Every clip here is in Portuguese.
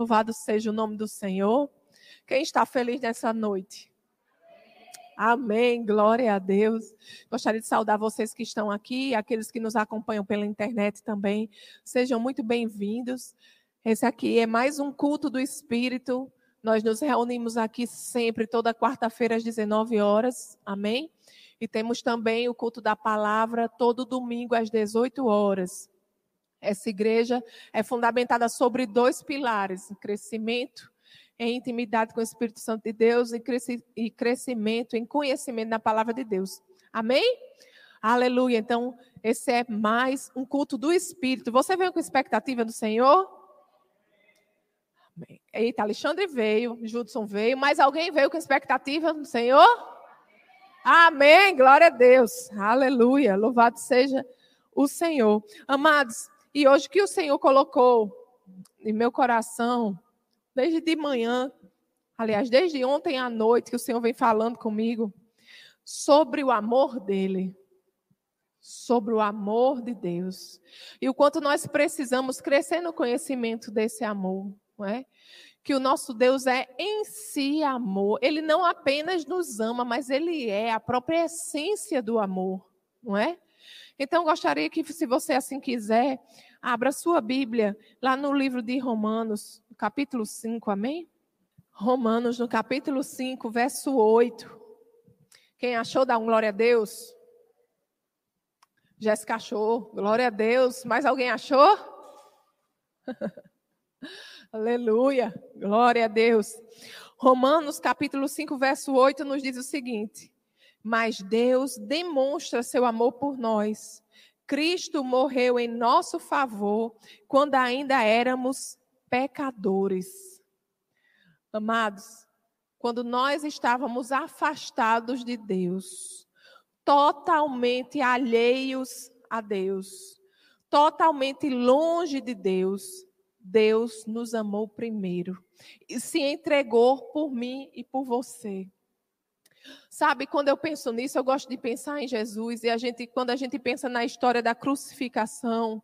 Louvado seja o nome do Senhor. Quem está feliz nessa noite? Amém. Glória a Deus. Gostaria de saudar vocês que estão aqui, aqueles que nos acompanham pela internet também. Sejam muito bem-vindos. Esse aqui é mais um culto do Espírito. Nós nos reunimos aqui sempre, toda quarta-feira às 19 horas. Amém? E temos também o culto da palavra todo domingo às 18 horas. Essa igreja é fundamentada sobre dois pilares: crescimento em intimidade com o Espírito Santo de Deus e crescimento em conhecimento da palavra de Deus. Amém? Aleluia. Então, esse é mais um culto do Espírito. Você veio com expectativa do Senhor? Amém. Eita, Alexandre veio, Judson veio, mas alguém veio com expectativa do Senhor? Amém. Glória a Deus. Aleluia. Louvado seja o Senhor. Amados, e hoje que o Senhor colocou em meu coração, desde de manhã, aliás, desde ontem à noite, que o Senhor vem falando comigo sobre o amor dele, sobre o amor de Deus e o quanto nós precisamos crescer no conhecimento desse amor, não é? Que o nosso Deus é em si amor. Ele não apenas nos ama, mas ele é a própria essência do amor, não é? Então, gostaria que, se você assim quiser, abra sua Bíblia lá no livro de Romanos, capítulo 5, amém? Romanos, no capítulo 5, verso 8. Quem achou, dá um glória a Deus. Jéssica achou, glória a Deus. Mais alguém achou? Aleluia, glória a Deus. Romanos capítulo 5, verso 8 nos diz o seguinte: mas Deus demonstra seu amor por nós. Cristo morreu em nosso favor quando ainda éramos pecadores. Amados, quando nós estávamos afastados de Deus, totalmente alheios a Deus, totalmente longe de Deus, Deus nos amou primeiro e se entregou por mim e por você. Sabe, quando eu penso nisso, eu gosto de pensar em Jesus e a gente, quando a gente pensa na história da crucificação,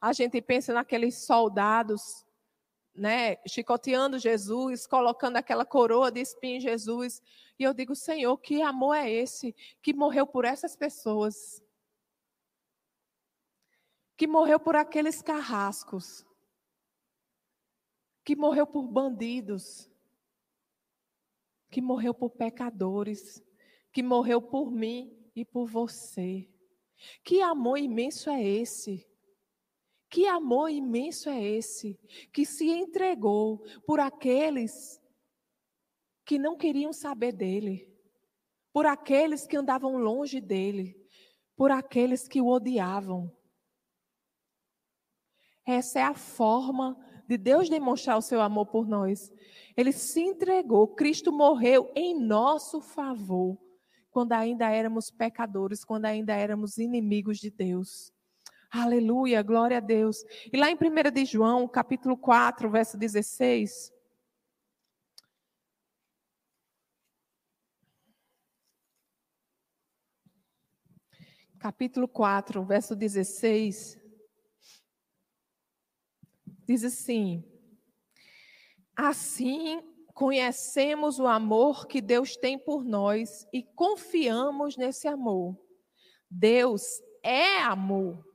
a gente pensa naqueles soldados, né, chicoteando Jesus, colocando aquela coroa de espinho em Jesus, e eu digo, Senhor, que amor é esse que morreu por essas pessoas? Que morreu por aqueles carrascos? Que morreu por bandidos? que morreu por pecadores, que morreu por mim e por você. Que amor imenso é esse? Que amor imenso é esse que se entregou por aqueles que não queriam saber dele, por aqueles que andavam longe dele, por aqueles que o odiavam. Essa é a forma de Deus demonstrar o seu amor por nós. Ele se entregou, Cristo morreu em nosso favor, quando ainda éramos pecadores, quando ainda éramos inimigos de Deus. Aleluia, glória a Deus. E lá em 1 de João, capítulo 4, verso 16. Capítulo 4, verso 16 diz assim: Assim conhecemos o amor que Deus tem por nós e confiamos nesse amor. Deus é amor.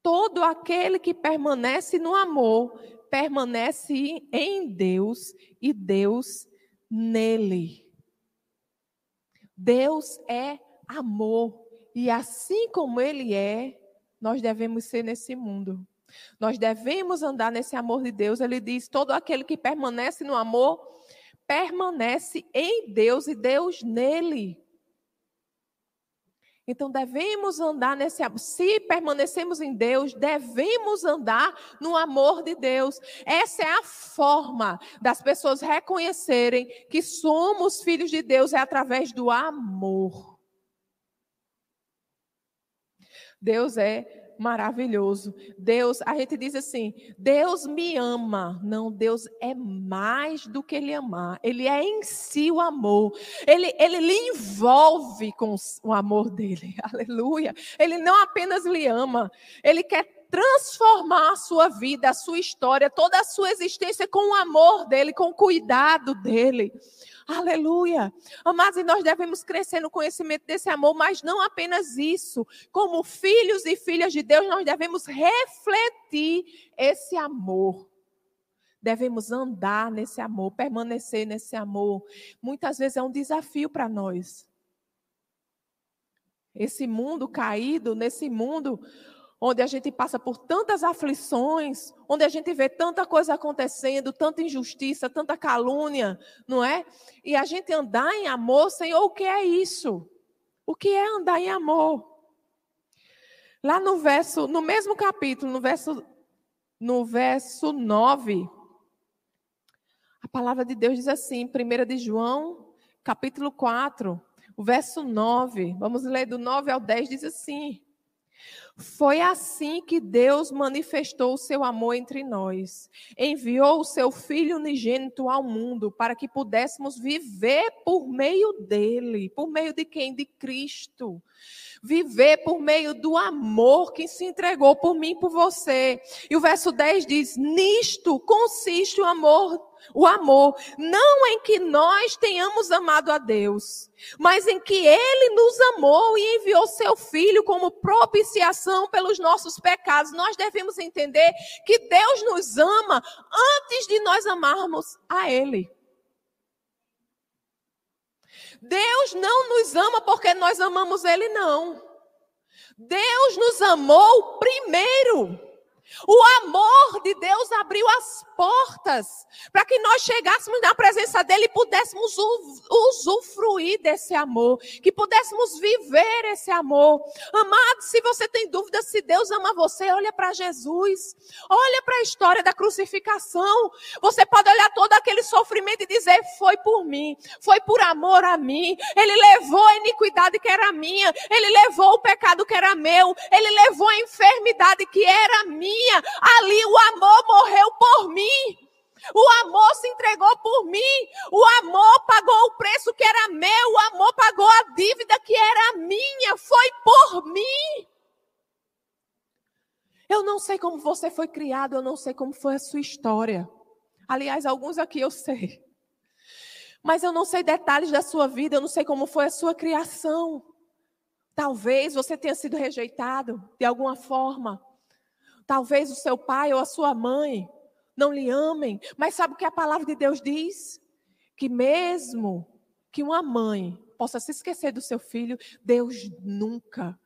Todo aquele que permanece no amor permanece em Deus e Deus nele. Deus é amor e assim como ele é, nós devemos ser nesse mundo. Nós devemos andar nesse amor de Deus. Ele diz: todo aquele que permanece no amor, permanece em Deus e Deus nele. Então devemos andar nesse. Se permanecemos em Deus, devemos andar no amor de Deus. Essa é a forma das pessoas reconhecerem que somos filhos de Deus é através do amor. Deus é maravilhoso. Deus, a gente diz assim: Deus me ama. Não, Deus é mais do que ele amar. Ele é em si o amor. Ele, ele lhe envolve com o amor dele. Aleluia. Ele não apenas lhe ama, ele quer transformar a sua vida, a sua história, toda a sua existência com o amor dele, com o cuidado dele. Aleluia. Amados, e nós devemos crescer no conhecimento desse amor, mas não apenas isso. Como filhos e filhas de Deus, nós devemos refletir esse amor. Devemos andar nesse amor, permanecer nesse amor. Muitas vezes é um desafio para nós. Esse mundo caído, nesse mundo onde a gente passa por tantas aflições, onde a gente vê tanta coisa acontecendo, tanta injustiça, tanta calúnia, não é? E a gente andar em amor, Senhor, o que é isso? O que é andar em amor? Lá no verso, no mesmo capítulo, no verso no verso 9, a palavra de Deus diz assim, 1 de João, capítulo 4, o verso 9. Vamos ler do 9 ao 10, diz assim: foi assim que Deus manifestou o seu amor entre nós. Enviou o seu Filho unigênito ao mundo para que pudéssemos viver por meio dele. Por meio de quem? De Cristo. Viver por meio do amor que se entregou por mim e por você. E o verso 10 diz: Nisto consiste o amor o amor, não em que nós tenhamos amado a Deus, mas em que Ele nos amou e enviou seu Filho como propiciação pelos nossos pecados. Nós devemos entender que Deus nos ama antes de nós amarmos a Ele. Deus não nos ama porque nós amamos Ele, não. Deus nos amou primeiro. O amor de Deus abriu as portas para que nós chegássemos na presença dele e pudéssemos usufruir desse amor, que pudéssemos viver esse amor. Amado, se você tem dúvida se Deus ama você, olha para Jesus. Olha para a história da crucificação. Você pode olhar todo aquele sofrimento e dizer: "Foi por mim, foi por amor a mim. Ele levou a iniquidade que era minha, ele levou o pecado que era meu, ele levou a enfermidade que era minha. Ali o amor morreu por mim." O amor se entregou por mim. O amor pagou o preço que era meu. O amor pagou a dívida que era minha. Foi por mim. Eu não sei como você foi criado, eu não sei como foi a sua história. Aliás, alguns aqui eu sei. Mas eu não sei detalhes da sua vida, eu não sei como foi a sua criação. Talvez você tenha sido rejeitado de alguma forma. Talvez o seu pai ou a sua mãe não lhe amem. Mas sabe o que a palavra de Deus diz? Que mesmo que uma mãe possa se esquecer do seu filho, Deus nunca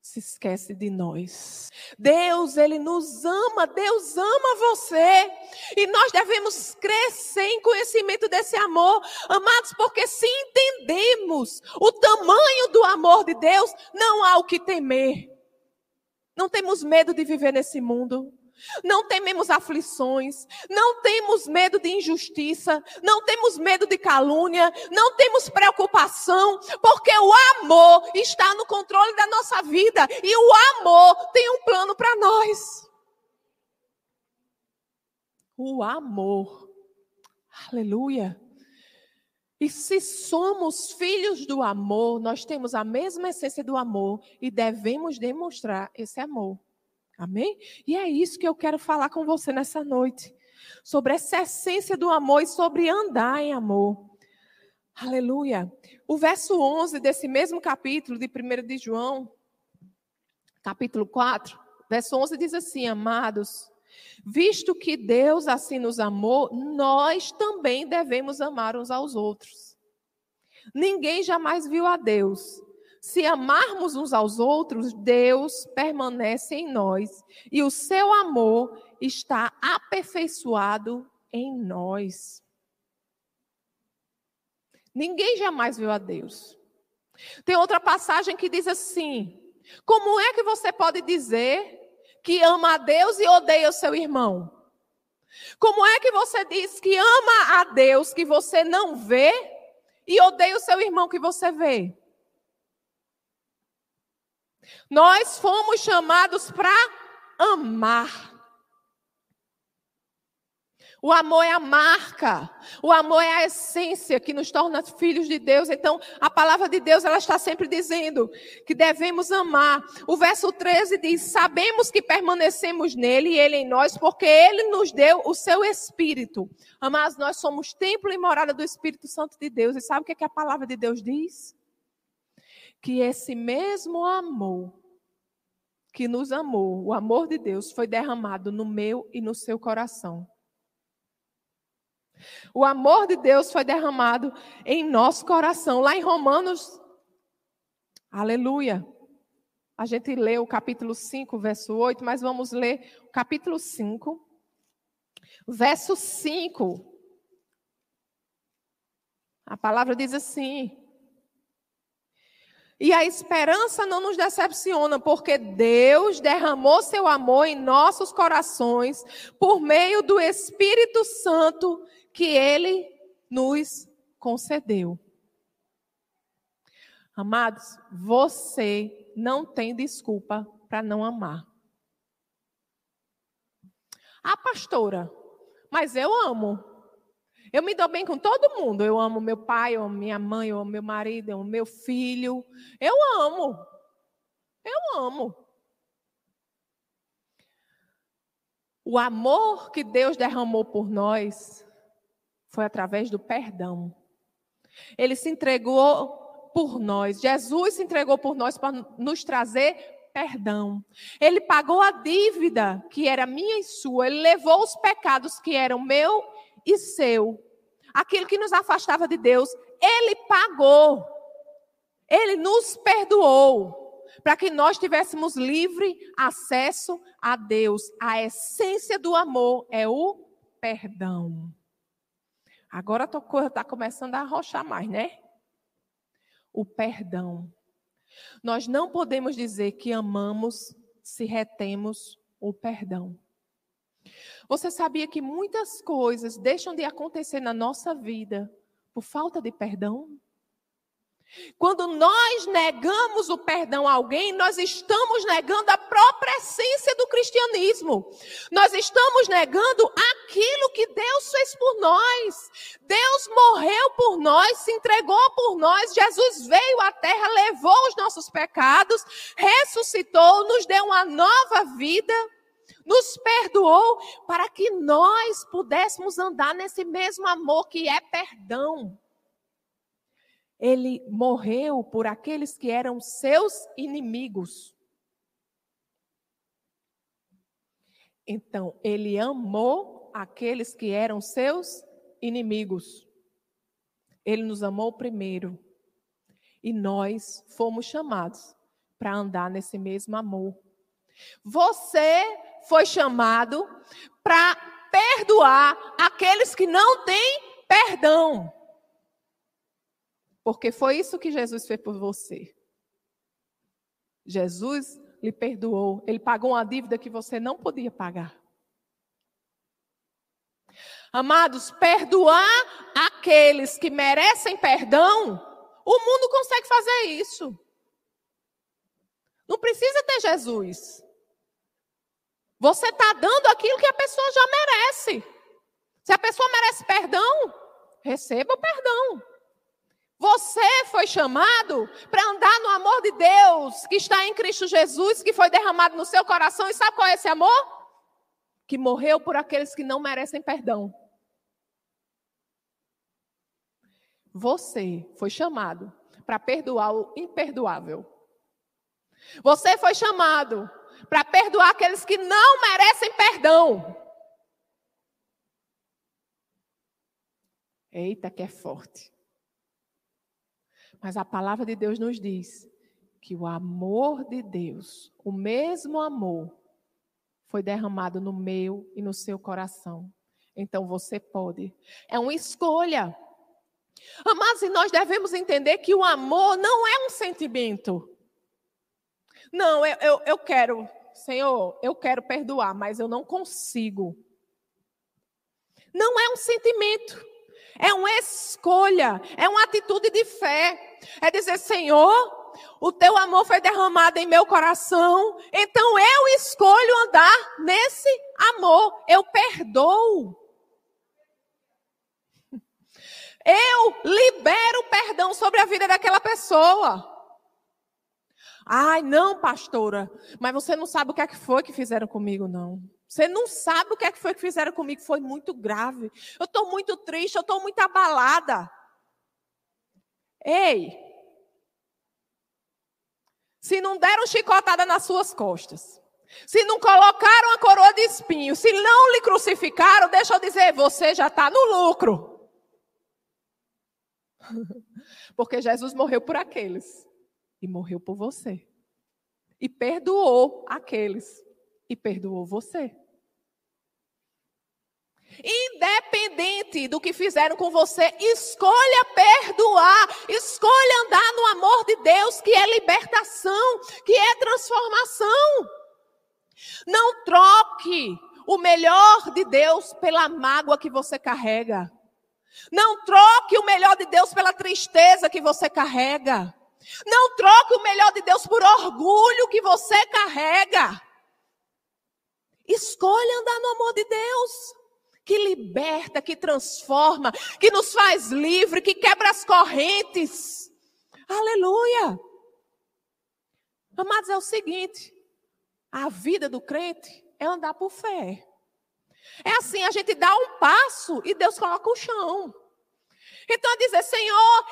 se esquece de nós. Deus, Ele nos ama, Deus ama você. E nós devemos crescer em conhecimento desse amor, amados, porque se entendemos o tamanho do amor de Deus, não há o que temer. Não temos medo de viver nesse mundo. Não tememos aflições, não temos medo de injustiça, não temos medo de calúnia, não temos preocupação, porque o amor está no controle da nossa vida e o amor tem um plano para nós. O amor. Aleluia. E se somos filhos do amor, nós temos a mesma essência do amor e devemos demonstrar esse amor. Amém? E é isso que eu quero falar com você nessa noite. Sobre essa essência do amor e sobre andar em amor. Aleluia. O verso 11 desse mesmo capítulo de 1 de João, capítulo 4, verso 11 diz assim: Amados, visto que Deus assim nos amou, nós também devemos amar uns aos outros. Ninguém jamais viu a Deus. Se amarmos uns aos outros, Deus permanece em nós e o seu amor está aperfeiçoado em nós. Ninguém jamais viu a Deus. Tem outra passagem que diz assim: Como é que você pode dizer que ama a Deus e odeia o seu irmão? Como é que você diz que ama a Deus que você não vê e odeia o seu irmão que você vê? Nós fomos chamados para amar. O amor é a marca, o amor é a essência que nos torna filhos de Deus. Então, a palavra de Deus, ela está sempre dizendo que devemos amar. O verso 13 diz: Sabemos que permanecemos nele e ele em nós, porque ele nos deu o seu espírito. Amados, nós somos templo e morada do Espírito Santo de Deus. E sabe o que, é que a palavra de Deus diz? Que esse mesmo amor que nos amou, o amor de Deus, foi derramado no meu e no seu coração. O amor de Deus foi derramado em nosso coração. Lá em Romanos, aleluia. A gente lê o capítulo 5, verso 8, mas vamos ler o capítulo 5, verso 5. A palavra diz assim: e a esperança não nos decepciona, porque Deus derramou seu amor em nossos corações por meio do Espírito Santo que ele nos concedeu. Amados, você não tem desculpa para não amar. Ah, pastora, mas eu amo. Eu me dou bem com todo mundo. Eu amo meu pai, eu amo minha mãe, eu amo meu marido, eu amo meu filho. Eu amo. Eu amo. O amor que Deus derramou por nós foi através do perdão. Ele se entregou por nós. Jesus se entregou por nós para nos trazer perdão. Ele pagou a dívida que era minha e sua. Ele levou os pecados que eram meu e seu. Aquilo que nos afastava de Deus, ele pagou. Ele nos perdoou para que nós tivéssemos livre acesso a Deus. A essência do amor é o perdão. Agora a coisa está começando a arrochar mais, né? O perdão. Nós não podemos dizer que amamos se retemos o perdão. Você sabia que muitas coisas deixam de acontecer na nossa vida por falta de perdão? Quando nós negamos o perdão a alguém, nós estamos negando a própria essência do cristianismo. Nós estamos negando aquilo que Deus fez por nós. Deus morreu por nós, se entregou por nós. Jesus veio à terra, levou os nossos pecados, ressuscitou, nos deu uma nova vida nos perdoou para que nós pudéssemos andar nesse mesmo amor que é perdão. Ele morreu por aqueles que eram seus inimigos. Então, ele amou aqueles que eram seus inimigos. Ele nos amou primeiro. E nós fomos chamados para andar nesse mesmo amor. Você foi chamado para perdoar aqueles que não têm perdão. Porque foi isso que Jesus fez por você. Jesus lhe perdoou, ele pagou uma dívida que você não podia pagar. Amados, perdoar aqueles que merecem perdão, o mundo consegue fazer isso. Não precisa ter Jesus. Você está dando aquilo que a pessoa já merece. Se a pessoa merece perdão, receba o perdão. Você foi chamado para andar no amor de Deus que está em Cristo Jesus, que foi derramado no seu coração. E sabe qual é esse amor? Que morreu por aqueles que não merecem perdão. Você foi chamado para perdoar o imperdoável. Você foi chamado para perdoar aqueles que não merecem perdão. Eita, que é forte. Mas a palavra de Deus nos diz que o amor de Deus, o mesmo amor, foi derramado no meu e no seu coração. Então você pode. É uma escolha. Mas nós devemos entender que o amor não é um sentimento. Não, eu, eu, eu quero, Senhor, eu quero perdoar, mas eu não consigo. Não é um sentimento, é uma escolha, é uma atitude de fé. É dizer, Senhor, o teu amor foi derramado em meu coração, então eu escolho andar nesse amor, eu perdoo. Eu libero perdão sobre a vida daquela pessoa. Ai, não, pastora, mas você não sabe o que é que foi que fizeram comigo, não. Você não sabe o que é que foi que fizeram comigo, foi muito grave. Eu estou muito triste, eu estou muito abalada. Ei, se não deram chicotada nas suas costas, se não colocaram a coroa de espinho, se não lhe crucificaram, deixa eu dizer, você já está no lucro. Porque Jesus morreu por aqueles e morreu por você. E perdoou aqueles e perdoou você. Independente do que fizeram com você, escolha perdoar, escolha andar no amor de Deus, que é libertação, que é transformação. Não troque o melhor de Deus pela mágoa que você carrega. Não troque o melhor de Deus pela tristeza que você carrega. Não troque o melhor de Deus por orgulho que você carrega. Escolha andar no amor de Deus que liberta, que transforma, que nos faz livre, que quebra as correntes. Aleluia! Amados, é o seguinte: a vida do crente é andar por fé. É assim, a gente dá um passo e Deus coloca o chão. Então, dizer, Senhor,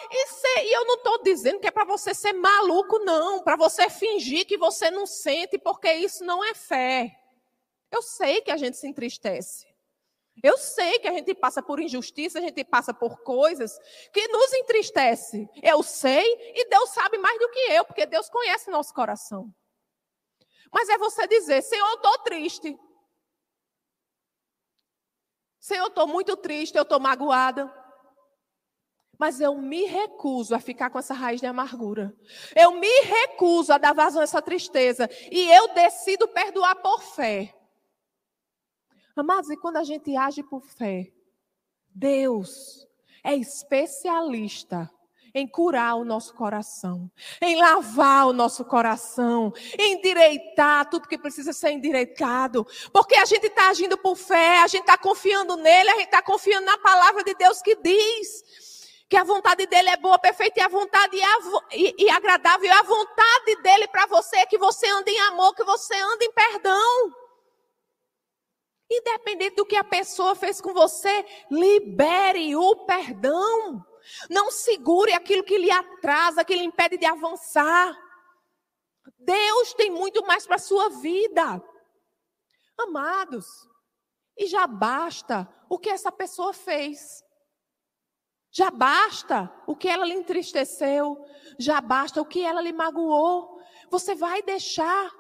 e eu não estou dizendo que é para você ser maluco, não, para você fingir que você não sente, porque isso não é fé. Eu sei que a gente se entristece. Eu sei que a gente passa por injustiça, a gente passa por coisas que nos entristece. Eu sei e Deus sabe mais do que eu, porque Deus conhece nosso coração. Mas é você dizer, Senhor, eu estou triste. Senhor, eu estou muito triste, eu estou magoada. Mas eu me recuso a ficar com essa raiz de amargura. Eu me recuso a dar vazão a essa tristeza. E eu decido perdoar por fé. Amados, e quando a gente age por fé, Deus é especialista em curar o nosso coração, em lavar o nosso coração, em endireitar tudo que precisa ser endireitado, porque a gente está agindo por fé, a gente está confiando nele, a gente está confiando na palavra de Deus que diz que a vontade dele é boa, perfeita e a vontade e, e, e agradável, e a vontade dele para você é que você ande em amor, que você ande em perdão. Independente do que a pessoa fez com você, libere o perdão. Não segure aquilo que lhe atrasa, que lhe impede de avançar. Deus tem muito mais para a sua vida. Amados, e já basta o que essa pessoa fez. Já basta o que ela lhe entristeceu. Já basta o que ela lhe magoou. Você vai deixar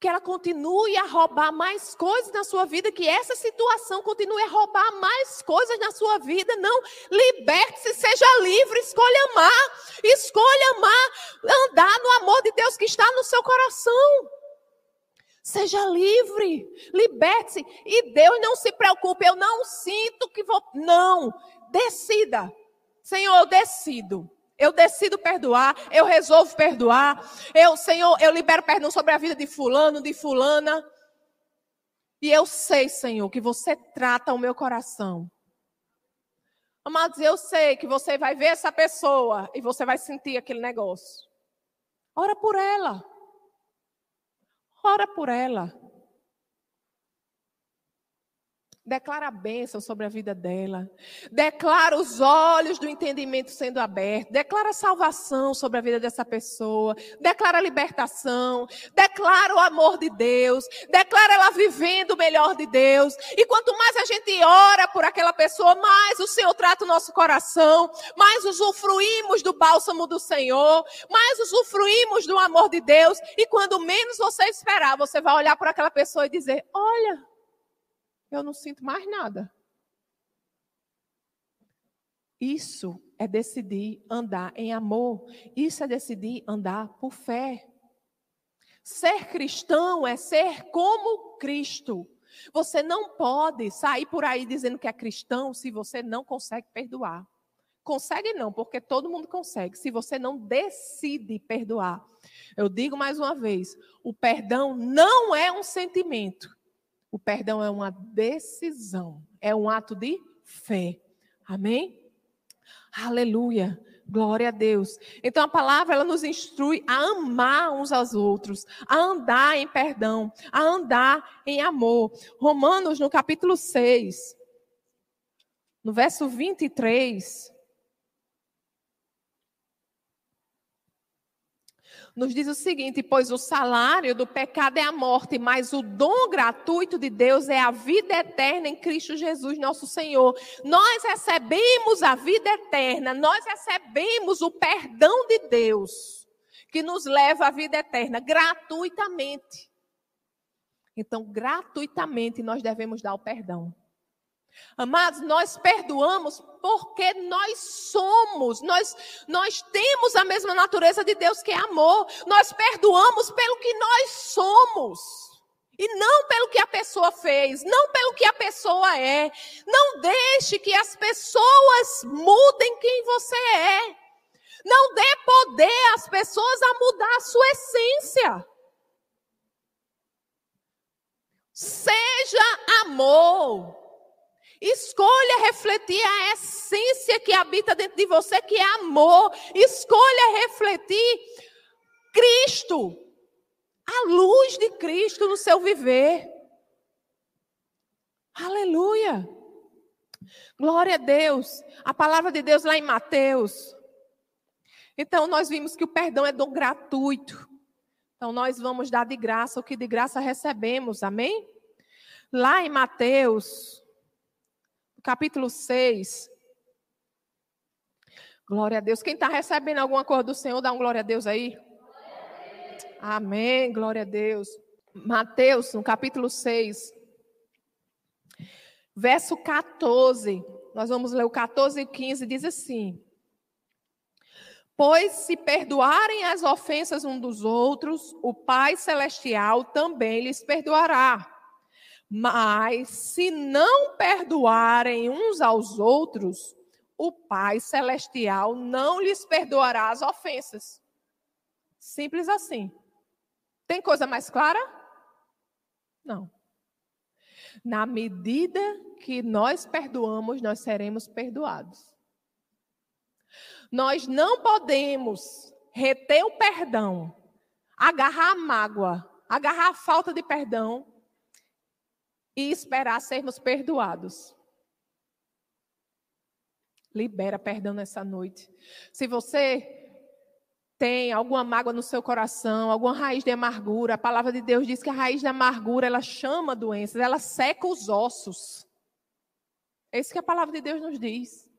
que ela continue a roubar mais coisas na sua vida, que essa situação continue a roubar mais coisas na sua vida. Não, liberte-se, seja livre, escolha amar, escolha amar, andar no amor de Deus que está no seu coração. Seja livre, liberte-se. E Deus não se preocupe, eu não sinto que vou. Não, decida. Senhor, eu decido. Eu decido perdoar, eu resolvo perdoar. Eu, Senhor, eu libero perdão sobre a vida de fulano, de fulana. E eu sei, Senhor, que você trata o meu coração. Amados, eu sei que você vai ver essa pessoa e você vai sentir aquele negócio. Ora por ela. Ora por ela. Declara a bênção sobre a vida dela. Declara os olhos do entendimento sendo abertos. Declara a salvação sobre a vida dessa pessoa. Declara a libertação. Declara o amor de Deus. Declara ela vivendo o melhor de Deus. E quanto mais a gente ora por aquela pessoa, mais o Senhor trata o nosso coração. Mais usufruímos do bálsamo do Senhor. Mais usufruímos do amor de Deus. E quando menos você esperar, você vai olhar para aquela pessoa e dizer: Olha eu não sinto mais nada. Isso é decidir andar em amor. Isso é decidir andar por fé. Ser cristão é ser como Cristo. Você não pode sair por aí dizendo que é cristão se você não consegue perdoar. Consegue não, porque todo mundo consegue, se você não decide perdoar. Eu digo mais uma vez: o perdão não é um sentimento, o perdão é uma decisão, é um ato de fé. Amém? Aleluia. Glória a Deus. Então a palavra ela nos instrui a amar uns aos outros, a andar em perdão, a andar em amor. Romanos no capítulo 6, no verso 23, nos diz o seguinte: pois o salário do pecado é a morte, mas o dom gratuito de Deus é a vida eterna em Cristo Jesus, nosso Senhor. Nós recebemos a vida eterna, nós recebemos o perdão de Deus, que nos leva à vida eterna gratuitamente. Então, gratuitamente nós devemos dar o perdão. Amados, nós perdoamos porque nós somos, nós, nós temos a mesma natureza de Deus que é amor. Nós perdoamos pelo que nós somos. E não pelo que a pessoa fez, não pelo que a pessoa é. Não deixe que as pessoas mudem quem você é. Não dê poder às pessoas a mudar a sua essência. Seja amor. Escolha refletir a essência que habita dentro de você, que é amor. Escolha refletir Cristo, a luz de Cristo no seu viver. Aleluia. Glória a Deus. A palavra de Deus lá em Mateus. Então, nós vimos que o perdão é dom gratuito. Então, nós vamos dar de graça o que de graça recebemos. Amém? Lá em Mateus, capítulo 6. Glória a Deus. Quem está recebendo alguma coisa do Senhor, dá um glória a Deus aí. Amém. Glória a Deus. Mateus, no capítulo 6, verso 14. Nós vamos ler o 14 e 15, diz assim: Pois se perdoarem as ofensas um dos outros, o Pai Celestial também lhes perdoará. Mas se não perdoarem uns aos outros, o Pai Celestial não lhes perdoará as ofensas. Simples assim. Tem coisa mais clara? Não. Na medida que nós perdoamos, nós seremos perdoados. Nós não podemos reter o perdão, agarrar a mágoa, agarrar a falta de perdão e esperar sermos perdoados. Libera perdão nessa noite. Se você tem alguma mágoa no seu coração, alguma raiz de amargura, a palavra de Deus diz que a raiz da amargura, ela chama doenças, ela seca os ossos. É isso que a palavra de Deus nos diz.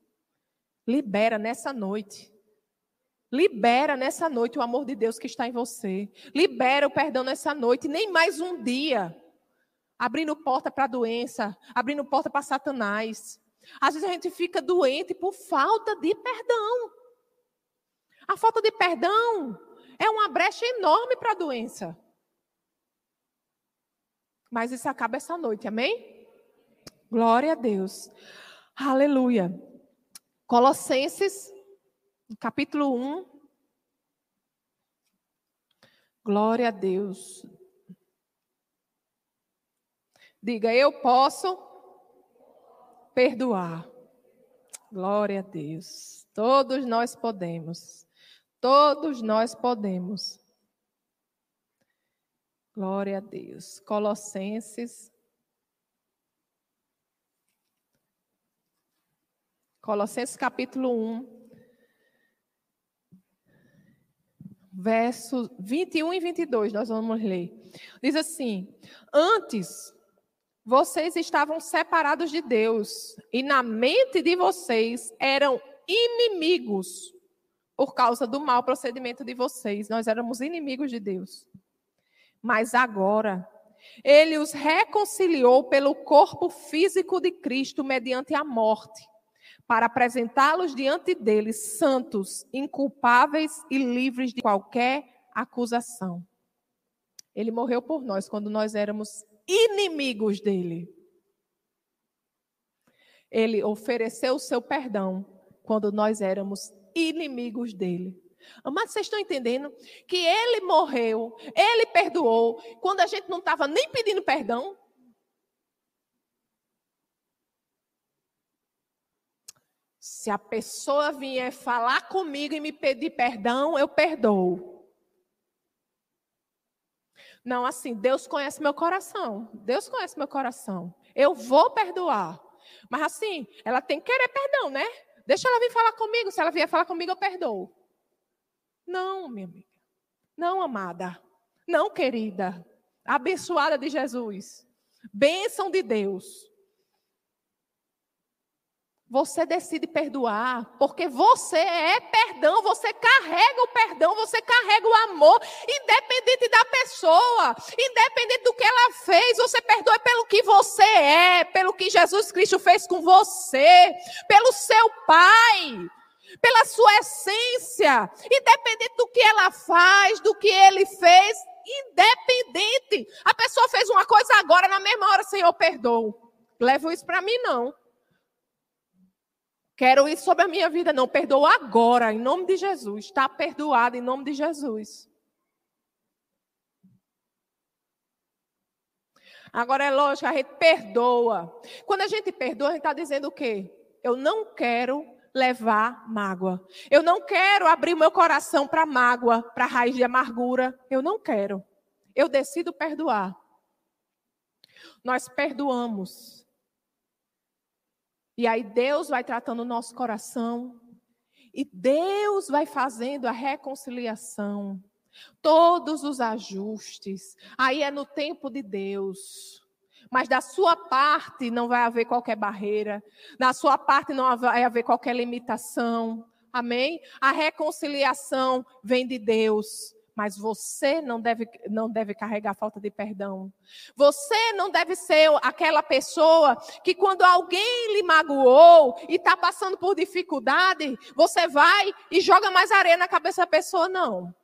Libera nessa noite. Libera nessa noite o amor de Deus que está em você. Libera o perdão nessa noite, nem mais um dia abrindo porta para a doença, abrindo porta para Satanás. Às vezes a gente fica doente por falta de perdão. A falta de perdão é uma brecha enorme para a doença. Mas isso acaba essa noite, amém? Glória a Deus. Aleluia. Colossenses, capítulo 1. Glória a Deus. Diga, eu posso perdoar. Glória a Deus. Todos nós podemos. Todos nós podemos. Glória a Deus. Colossenses. Colossenses capítulo 1. Versos 21 e 22, nós vamos ler. Diz assim: Antes vocês estavam separados de Deus e na mente de vocês eram inimigos por causa do mau procedimento de vocês. Nós éramos inimigos de Deus. Mas agora, ele os reconciliou pelo corpo físico de Cristo mediante a morte, para apresentá-los diante dele santos, inculpáveis e livres de qualquer acusação. Ele morreu por nós quando nós éramos inimigos dele. Ele ofereceu o seu perdão quando nós éramos inimigos dele. Mas vocês estão entendendo que ele morreu, ele perdoou, quando a gente não estava nem pedindo perdão? Se a pessoa vier falar comigo e me pedir perdão, eu perdoo. Não, assim, Deus conhece meu coração. Deus conhece meu coração. Eu vou perdoar. Mas assim, ela tem que querer perdão, né? Deixa ela vir falar comigo. Se ela vier falar comigo, eu perdoo. Não, minha amiga. Não, amada. Não, querida. Abençoada de Jesus. Bênção de Deus. Você decide perdoar, porque você é perdão, você carrega o perdão, você carrega o amor, independente da pessoa, independente do que ela fez, você perdoa pelo que você é, pelo que Jesus Cristo fez com você, pelo seu Pai, pela sua essência, independente do que ela faz, do que ele fez, independente. A pessoa fez uma coisa agora, na mesma hora, Senhor, perdoo. Levo isso para mim, não. Quero isso sobre a minha vida, não. Perdoa agora, em nome de Jesus. Está perdoado em nome de Jesus. Agora é lógico, a gente perdoa. Quando a gente perdoa, a gente está dizendo o quê? Eu não quero levar mágoa. Eu não quero abrir meu coração para mágoa, para raiz de amargura. Eu não quero. Eu decido perdoar. Nós perdoamos. E aí Deus vai tratando o nosso coração. E Deus vai fazendo a reconciliação. Todos os ajustes. Aí é no tempo de Deus. Mas da sua parte não vai haver qualquer barreira. Da sua parte não vai haver qualquer limitação. Amém? A reconciliação vem de Deus mas você não deve, não deve carregar falta de perdão. Você não deve ser aquela pessoa que, quando alguém lhe magoou e está passando por dificuldade, você vai e joga mais areia na cabeça da pessoa, não.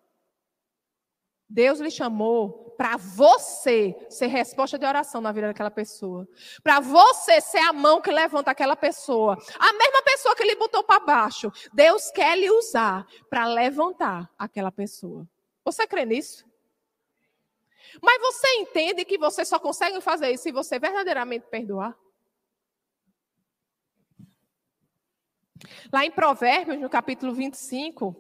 Deus lhe chamou para você ser resposta de oração na vida daquela pessoa. Para você ser a mão que levanta aquela pessoa. A mesma pessoa que lhe botou para baixo. Deus quer lhe usar para levantar aquela pessoa. Você crê nisso? Mas você entende que você só consegue fazer isso se você verdadeiramente perdoar? Lá em Provérbios, no capítulo 25.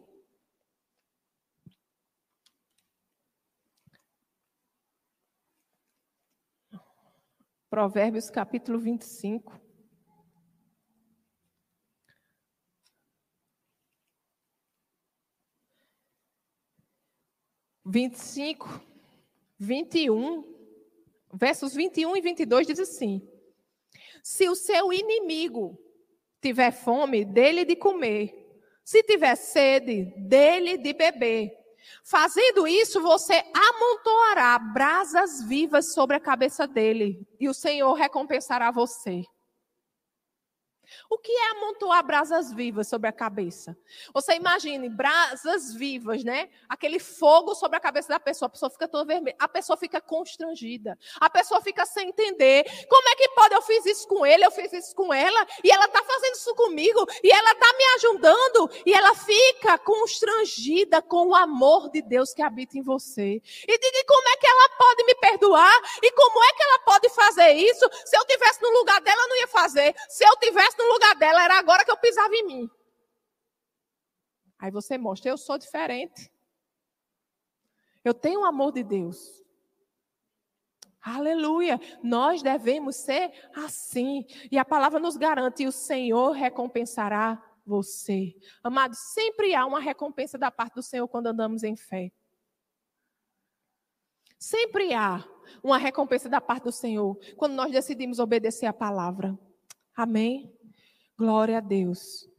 Provérbios, capítulo 25. 25, 21, versos 21 e 22 diz assim: Se o seu inimigo tiver fome, dele de comer. Se tiver sede, dele de beber. Fazendo isso, você amontoará brasas vivas sobre a cabeça dele, e o Senhor recompensará você. O que é amontoar brasas vivas sobre a cabeça? Você imagine brasas vivas, né? Aquele fogo sobre a cabeça da pessoa. A pessoa fica toda vermelha. A pessoa fica constrangida. A pessoa fica sem entender. Como é que pode? Eu fiz isso com ele, eu fiz isso com ela. E ela está fazendo isso comigo. E ela está me ajudando. E ela fica constrangida com o amor de Deus que habita em você. E como é que ela pode me perdoar? E como é que ela pode fazer isso? Se eu tivesse no lugar dela, eu não ia fazer. Se eu tivesse no lugar dela, era agora que eu pisava em mim. Aí você mostra, eu sou diferente. Eu tenho o amor de Deus. Aleluia. Nós devemos ser assim. E a palavra nos garante: o Senhor recompensará você. Amado, sempre há uma recompensa da parte do Senhor quando andamos em fé. Sempre há uma recompensa da parte do Senhor quando nós decidimos obedecer a palavra. Amém? Glória a Deus.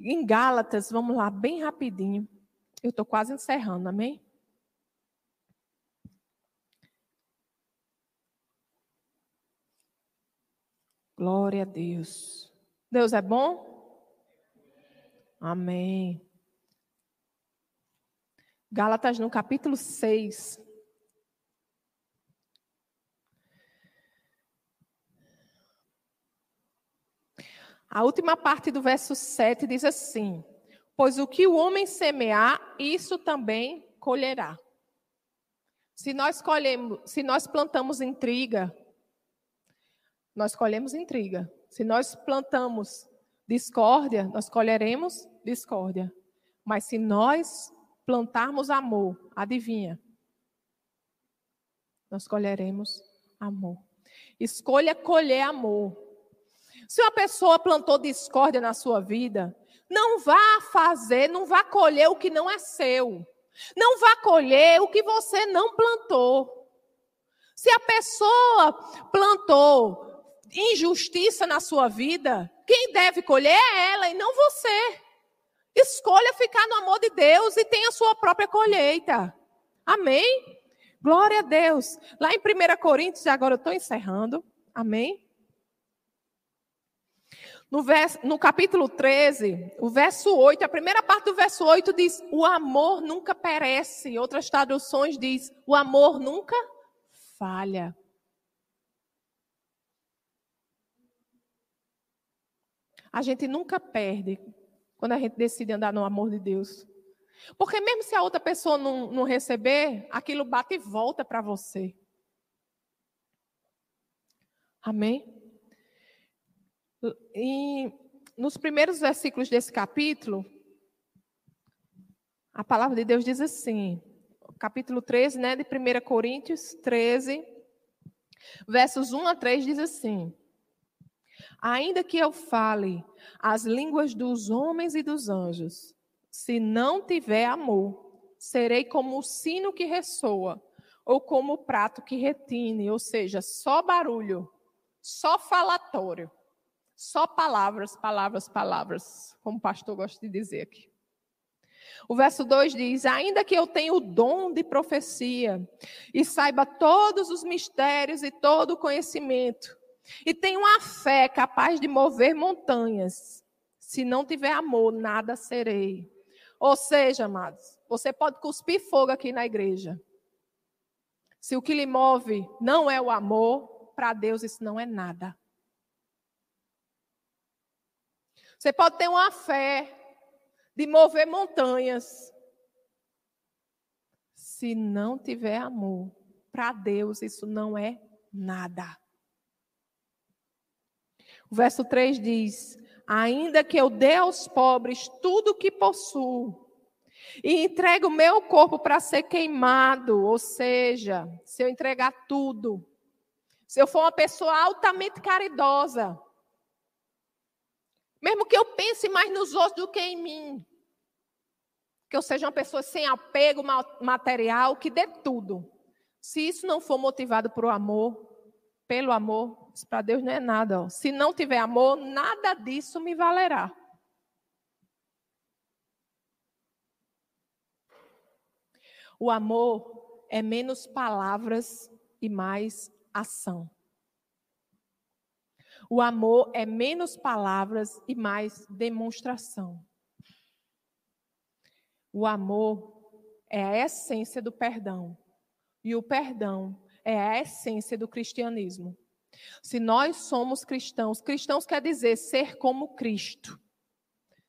Em Gálatas, vamos lá, bem rapidinho. Eu estou quase encerrando, amém? Glória a Deus. Deus é bom? Amém. Gálatas no capítulo 6. A última parte do verso 7 diz assim: Pois o que o homem semear, isso também colherá. Se nós colhemos, se nós plantamos intriga, nós colhemos intriga. Se nós plantamos discórdia, nós colheremos discórdia. Mas se nós plantarmos amor, adivinha? Nós colheremos amor. Escolha colher amor. Se uma pessoa plantou discórdia na sua vida, não vá fazer, não vá colher o que não é seu. Não vá colher o que você não plantou. Se a pessoa plantou injustiça na sua vida, quem deve colher é ela e não você. Escolha ficar no amor de Deus e tenha a sua própria colheita. Amém? Glória a Deus. Lá em 1 Coríntios, agora eu estou encerrando. Amém? No, verso, no capítulo 13, o verso 8, a primeira parte do verso 8 diz: O amor nunca perece. Outras traduções diz: O amor nunca falha. A gente nunca perde quando a gente decide andar no amor de Deus. Porque mesmo se a outra pessoa não, não receber, aquilo bate e volta para você. Amém? E nos primeiros versículos desse capítulo, a palavra de Deus diz assim, capítulo 13, né, de 1 Coríntios 13, versos 1 a 3 diz assim: Ainda que eu fale as línguas dos homens e dos anjos, se não tiver amor, serei como o sino que ressoa, ou como o prato que retine, ou seja, só barulho, só falatório, só palavras, palavras, palavras, como o pastor gosta de dizer aqui. O verso 2 diz: Ainda que eu tenha o dom de profecia e saiba todos os mistérios e todo o conhecimento, e tenha uma fé capaz de mover montanhas, se não tiver amor, nada serei. Ou seja, amados, você pode cuspir fogo aqui na igreja. Se o que lhe move não é o amor, para Deus isso não é nada. Você pode ter uma fé de mover montanhas. Se não tiver amor, para Deus isso não é nada. O verso 3 diz: ainda que eu dê aos pobres tudo o que possuo, e entregue o meu corpo para ser queimado, ou seja, se eu entregar tudo, se eu for uma pessoa altamente caridosa, mesmo que eu pense mais nos outros do que em mim, que eu seja uma pessoa sem apego material, que dê tudo. Se isso não for motivado por amor, pelo amor, isso para Deus não é nada. Ó. Se não tiver amor, nada disso me valerá. O amor é menos palavras e mais ação. O amor é menos palavras e mais demonstração. O amor é a essência do perdão. E o perdão é a essência do cristianismo. Se nós somos cristãos, cristãos quer dizer ser como Cristo.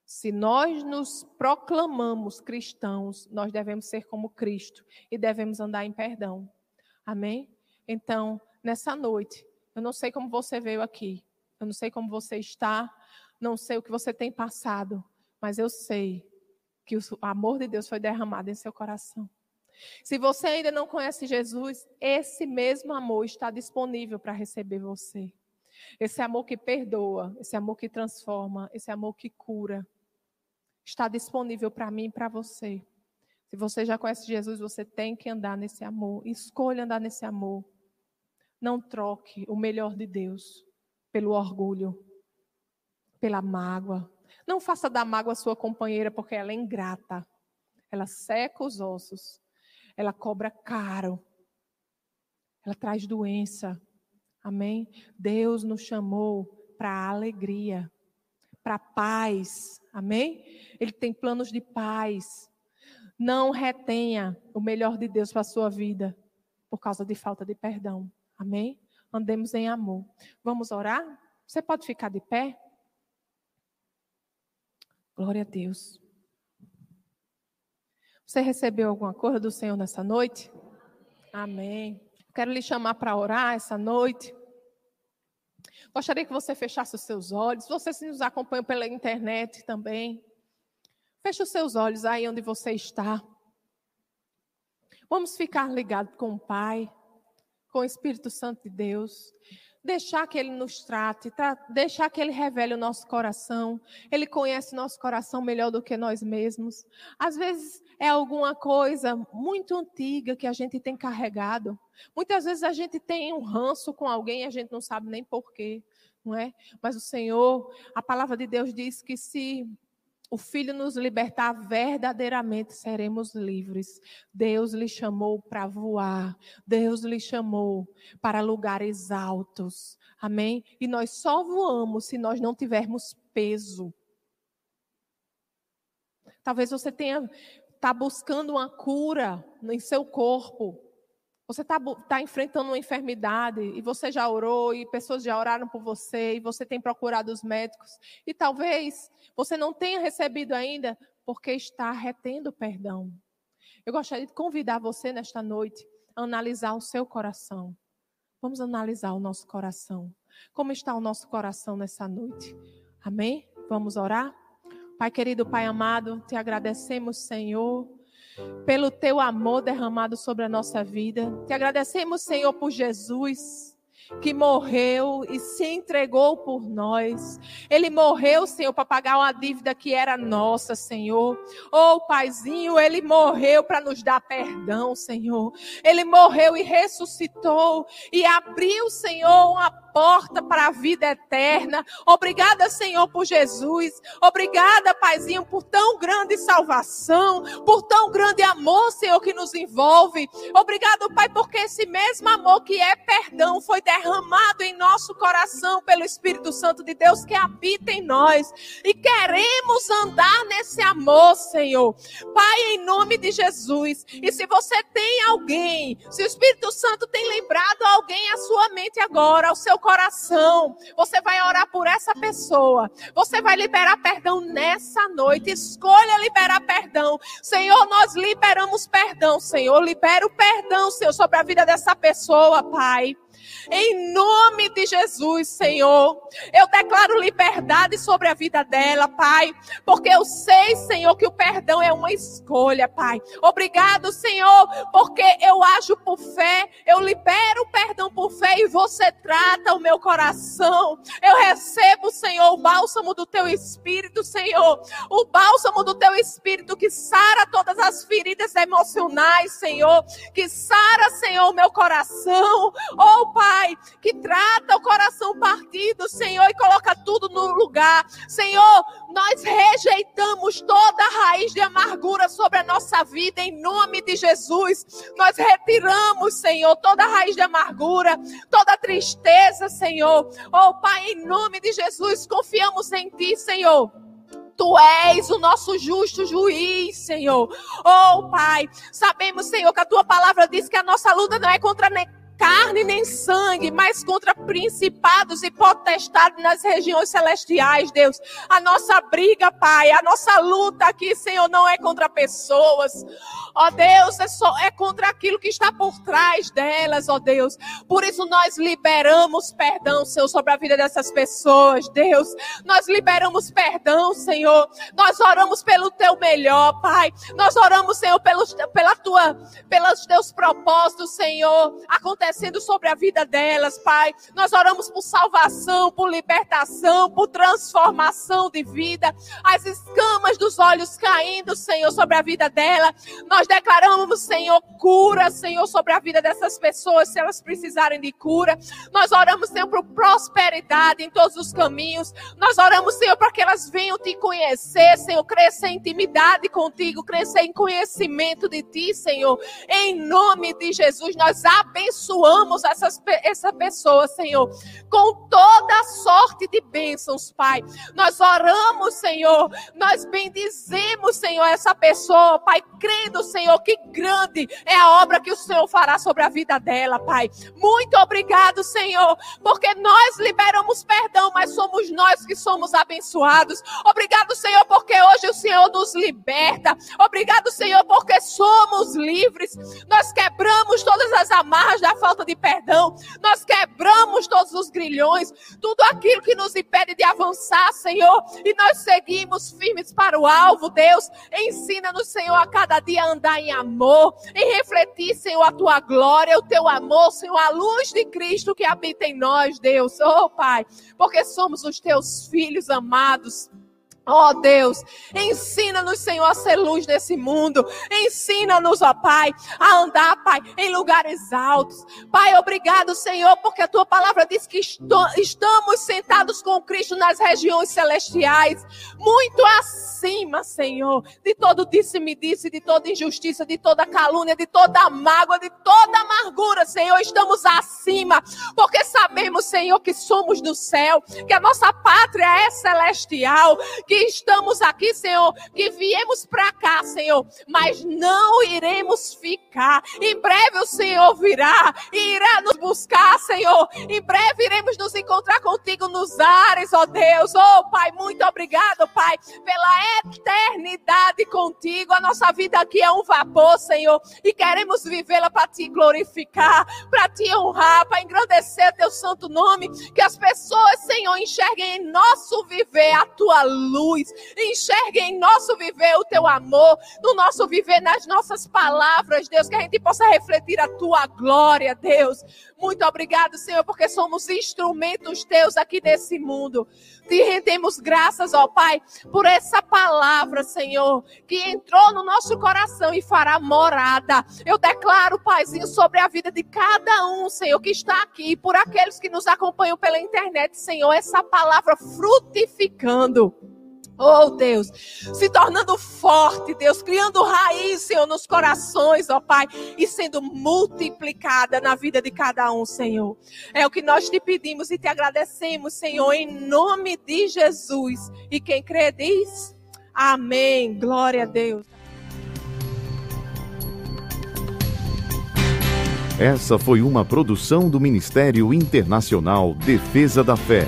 Se nós nos proclamamos cristãos, nós devemos ser como Cristo e devemos andar em perdão. Amém? Então, nessa noite, eu não sei como você veio aqui, eu não sei como você está, não sei o que você tem passado, mas eu sei que o amor de Deus foi derramado em seu coração. Se você ainda não conhece Jesus, esse mesmo amor está disponível para receber você. Esse amor que perdoa, esse amor que transforma, esse amor que cura, está disponível para mim e para você. Se você já conhece Jesus, você tem que andar nesse amor. Escolha andar nesse amor. Não troque o melhor de Deus pelo orgulho, pela mágoa. Não faça da mágoa sua companheira, porque ela é ingrata. Ela seca os ossos ela cobra caro. Ela traz doença. Amém? Deus nos chamou para alegria, para paz. Amém? Ele tem planos de paz. Não retenha o melhor de Deus para a sua vida por causa de falta de perdão. Amém? Andemos em amor. Vamos orar? Você pode ficar de pé? Glória a Deus. Você recebeu alguma coisa do Senhor nessa noite? Amém. Quero lhe chamar para orar essa noite. Gostaria que você fechasse os seus olhos. Você se nos acompanha pela internet também. Feche os seus olhos aí onde você está. Vamos ficar ligados com o Pai, com o Espírito Santo de Deus. Deixar que Ele nos trate, deixar que Ele revele o nosso coração. Ele conhece nosso coração melhor do que nós mesmos. Às vezes é alguma coisa muito antiga que a gente tem carregado. Muitas vezes a gente tem um ranço com alguém e a gente não sabe nem porquê, não é? Mas o Senhor, a palavra de Deus diz que se o Filho nos libertar, verdadeiramente seremos livres. Deus lhe chamou para voar. Deus lhe chamou para lugares altos. Amém? E nós só voamos se nós não tivermos peso. Talvez você tenha está buscando uma cura em seu corpo. Você está tá enfrentando uma enfermidade e você já orou e pessoas já oraram por você e você tem procurado os médicos e talvez você não tenha recebido ainda porque está retendo perdão. Eu gostaria de convidar você nesta noite a analisar o seu coração. Vamos analisar o nosso coração. Como está o nosso coração nessa noite? Amém? Vamos orar? Pai querido, Pai amado, te agradecemos, Senhor, pelo teu amor derramado sobre a nossa vida. Te agradecemos, Senhor, por Jesus que morreu e se entregou por nós. Ele morreu, Senhor, para pagar uma dívida que era nossa, Senhor. Oh, Paizinho, ele morreu para nos dar perdão, Senhor. Ele morreu e ressuscitou e abriu, Senhor, uma porta para a vida eterna. Obrigada, Senhor, por Jesus. Obrigada, Paizinho, por tão grande salvação, por tão grande amor, Senhor, que nos envolve. Obrigado, Pai, porque esse mesmo amor que é perdão foi derramado em nosso coração pelo Espírito Santo de Deus que habita em nós. E queremos andar nesse amor, Senhor. Pai, em nome de Jesus. E se você tem alguém, se o Espírito Santo tem lembrado alguém à sua mente agora, ao seu coração. Você vai orar por essa pessoa. Você vai liberar perdão nessa noite. Escolha liberar perdão. Senhor, nós liberamos perdão, Senhor. Libera o perdão, Senhor, sobre a vida dessa pessoa, Pai. Em nome de Jesus, Senhor, eu declaro liberdade sobre a vida dela, Pai, porque eu sei, Senhor, que o perdão é uma escolha, Pai. Obrigado, Senhor, porque eu ajo por fé, eu libero o perdão por fé e você trata o meu coração. Eu recebo, Senhor, o bálsamo do teu espírito, Senhor, o bálsamo do teu espírito que sara todas as feridas emocionais, Senhor, que sara, Senhor, o meu coração. Oh, Pai, que trata o coração partido, Senhor, e coloca tudo no lugar. Senhor, nós rejeitamos toda raiz de amargura sobre a nossa vida, em nome de Jesus. Nós retiramos, Senhor, toda raiz de amargura, toda tristeza, Senhor. Oh, Pai, em nome de Jesus, confiamos em Ti, Senhor. Tu és o nosso justo juiz, Senhor. Oh, Pai, sabemos, Senhor, que a tua palavra diz que a nossa luta não é contra carne nem sangue, mas contra principados e potestades nas regiões celestiais, Deus. A nossa briga, Pai, a nossa luta aqui, Senhor, não é contra pessoas. Ó Deus, é, só, é contra aquilo que está por trás delas, ó Deus. Por isso nós liberamos perdão, Senhor, sobre a vida dessas pessoas, Deus. Nós liberamos perdão, Senhor. Nós oramos pelo teu melhor, Pai. Nós oramos, Senhor, pelos, pela tua, pelos teus propósitos, Senhor. Acontece acontecendo sobre a vida delas, Pai. Nós oramos por salvação, por libertação, por transformação de vida. As escamas dos olhos caindo, Senhor, sobre a vida dela. Nós declaramos, Senhor, cura, Senhor, sobre a vida dessas pessoas, se elas precisarem de cura. Nós oramos, Senhor, por prosperidade em todos os caminhos. Nós oramos, Senhor, para que elas venham te conhecer, Senhor, crescer em intimidade contigo, crescer em conhecimento de ti, Senhor. Em nome de Jesus, nós abençoamos abençoamos essas, essa pessoa, Senhor, com toda sorte de bênçãos, Pai. Nós oramos, Senhor, nós bendizemos, Senhor, essa pessoa, Pai, crendo, Senhor, que grande é a obra que o Senhor fará sobre a vida dela, Pai. Muito obrigado, Senhor, porque nós liberamos perdão, mas somos nós que somos abençoados. Obrigado, Senhor, porque hoje o Senhor nos liberta. Obrigado, Senhor, porque somos livres. Nós quebramos todas as amarras da família falta de perdão. Nós quebramos todos os grilhões, tudo aquilo que nos impede de avançar, Senhor. E nós seguimos firmes para o alvo, Deus. Ensina-nos, Senhor, a cada dia andar em amor, em refletir, Senhor, a tua glória, o teu amor, Senhor, a luz de Cristo que habita em nós, Deus. Oh, Pai, porque somos os teus filhos amados. Ó oh, Deus, ensina-nos, Senhor, a ser luz nesse mundo. Ensina-nos, ó Pai, a andar, Pai, em lugares altos. Pai, obrigado, Senhor, porque a tua palavra diz que estamos sentados com Cristo nas regiões celestiais, muito acima, Senhor, de todo disse-me-disse, de toda injustiça, de toda calúnia, de toda mágoa, de toda amargura, Senhor. Estamos acima, porque sabemos, Senhor, que somos do céu, que a nossa pátria é celestial, estamos aqui, Senhor, que viemos para cá, Senhor, mas não iremos ficar. Em breve o Senhor virá e irá nos buscar, Senhor. Em breve iremos nos encontrar contigo nos ares, ó Deus. Oh, Pai, muito obrigado, Pai, pela eternidade contigo. A nossa vida aqui é um vapor, Senhor, e queremos vivê-la para te glorificar, para te honrar, para engrandecer teu santo nome, que as pessoas, Senhor, enxerguem em nosso viver a tua luz luz. Enxergue em nosso viver o teu amor, no nosso viver, nas nossas palavras, Deus, que a gente possa refletir a tua glória, Deus. Muito obrigado, Senhor, porque somos instrumentos teus aqui nesse mundo. Te rendemos graças, ó Pai, por essa palavra, Senhor, que entrou no nosso coração e fará morada. Eu declaro, Paizinho, sobre a vida de cada um, Senhor, que está aqui, por aqueles que nos acompanham pela internet, Senhor, essa palavra frutificando. Oh Deus, se tornando forte, Deus, criando raiz, Senhor, nos corações, ó Pai, e sendo multiplicada na vida de cada um, Senhor. É o que nós te pedimos e te agradecemos, Senhor, em nome de Jesus. E quem crê diz: Amém. Glória a Deus. Essa foi uma produção do Ministério Internacional Defesa da Fé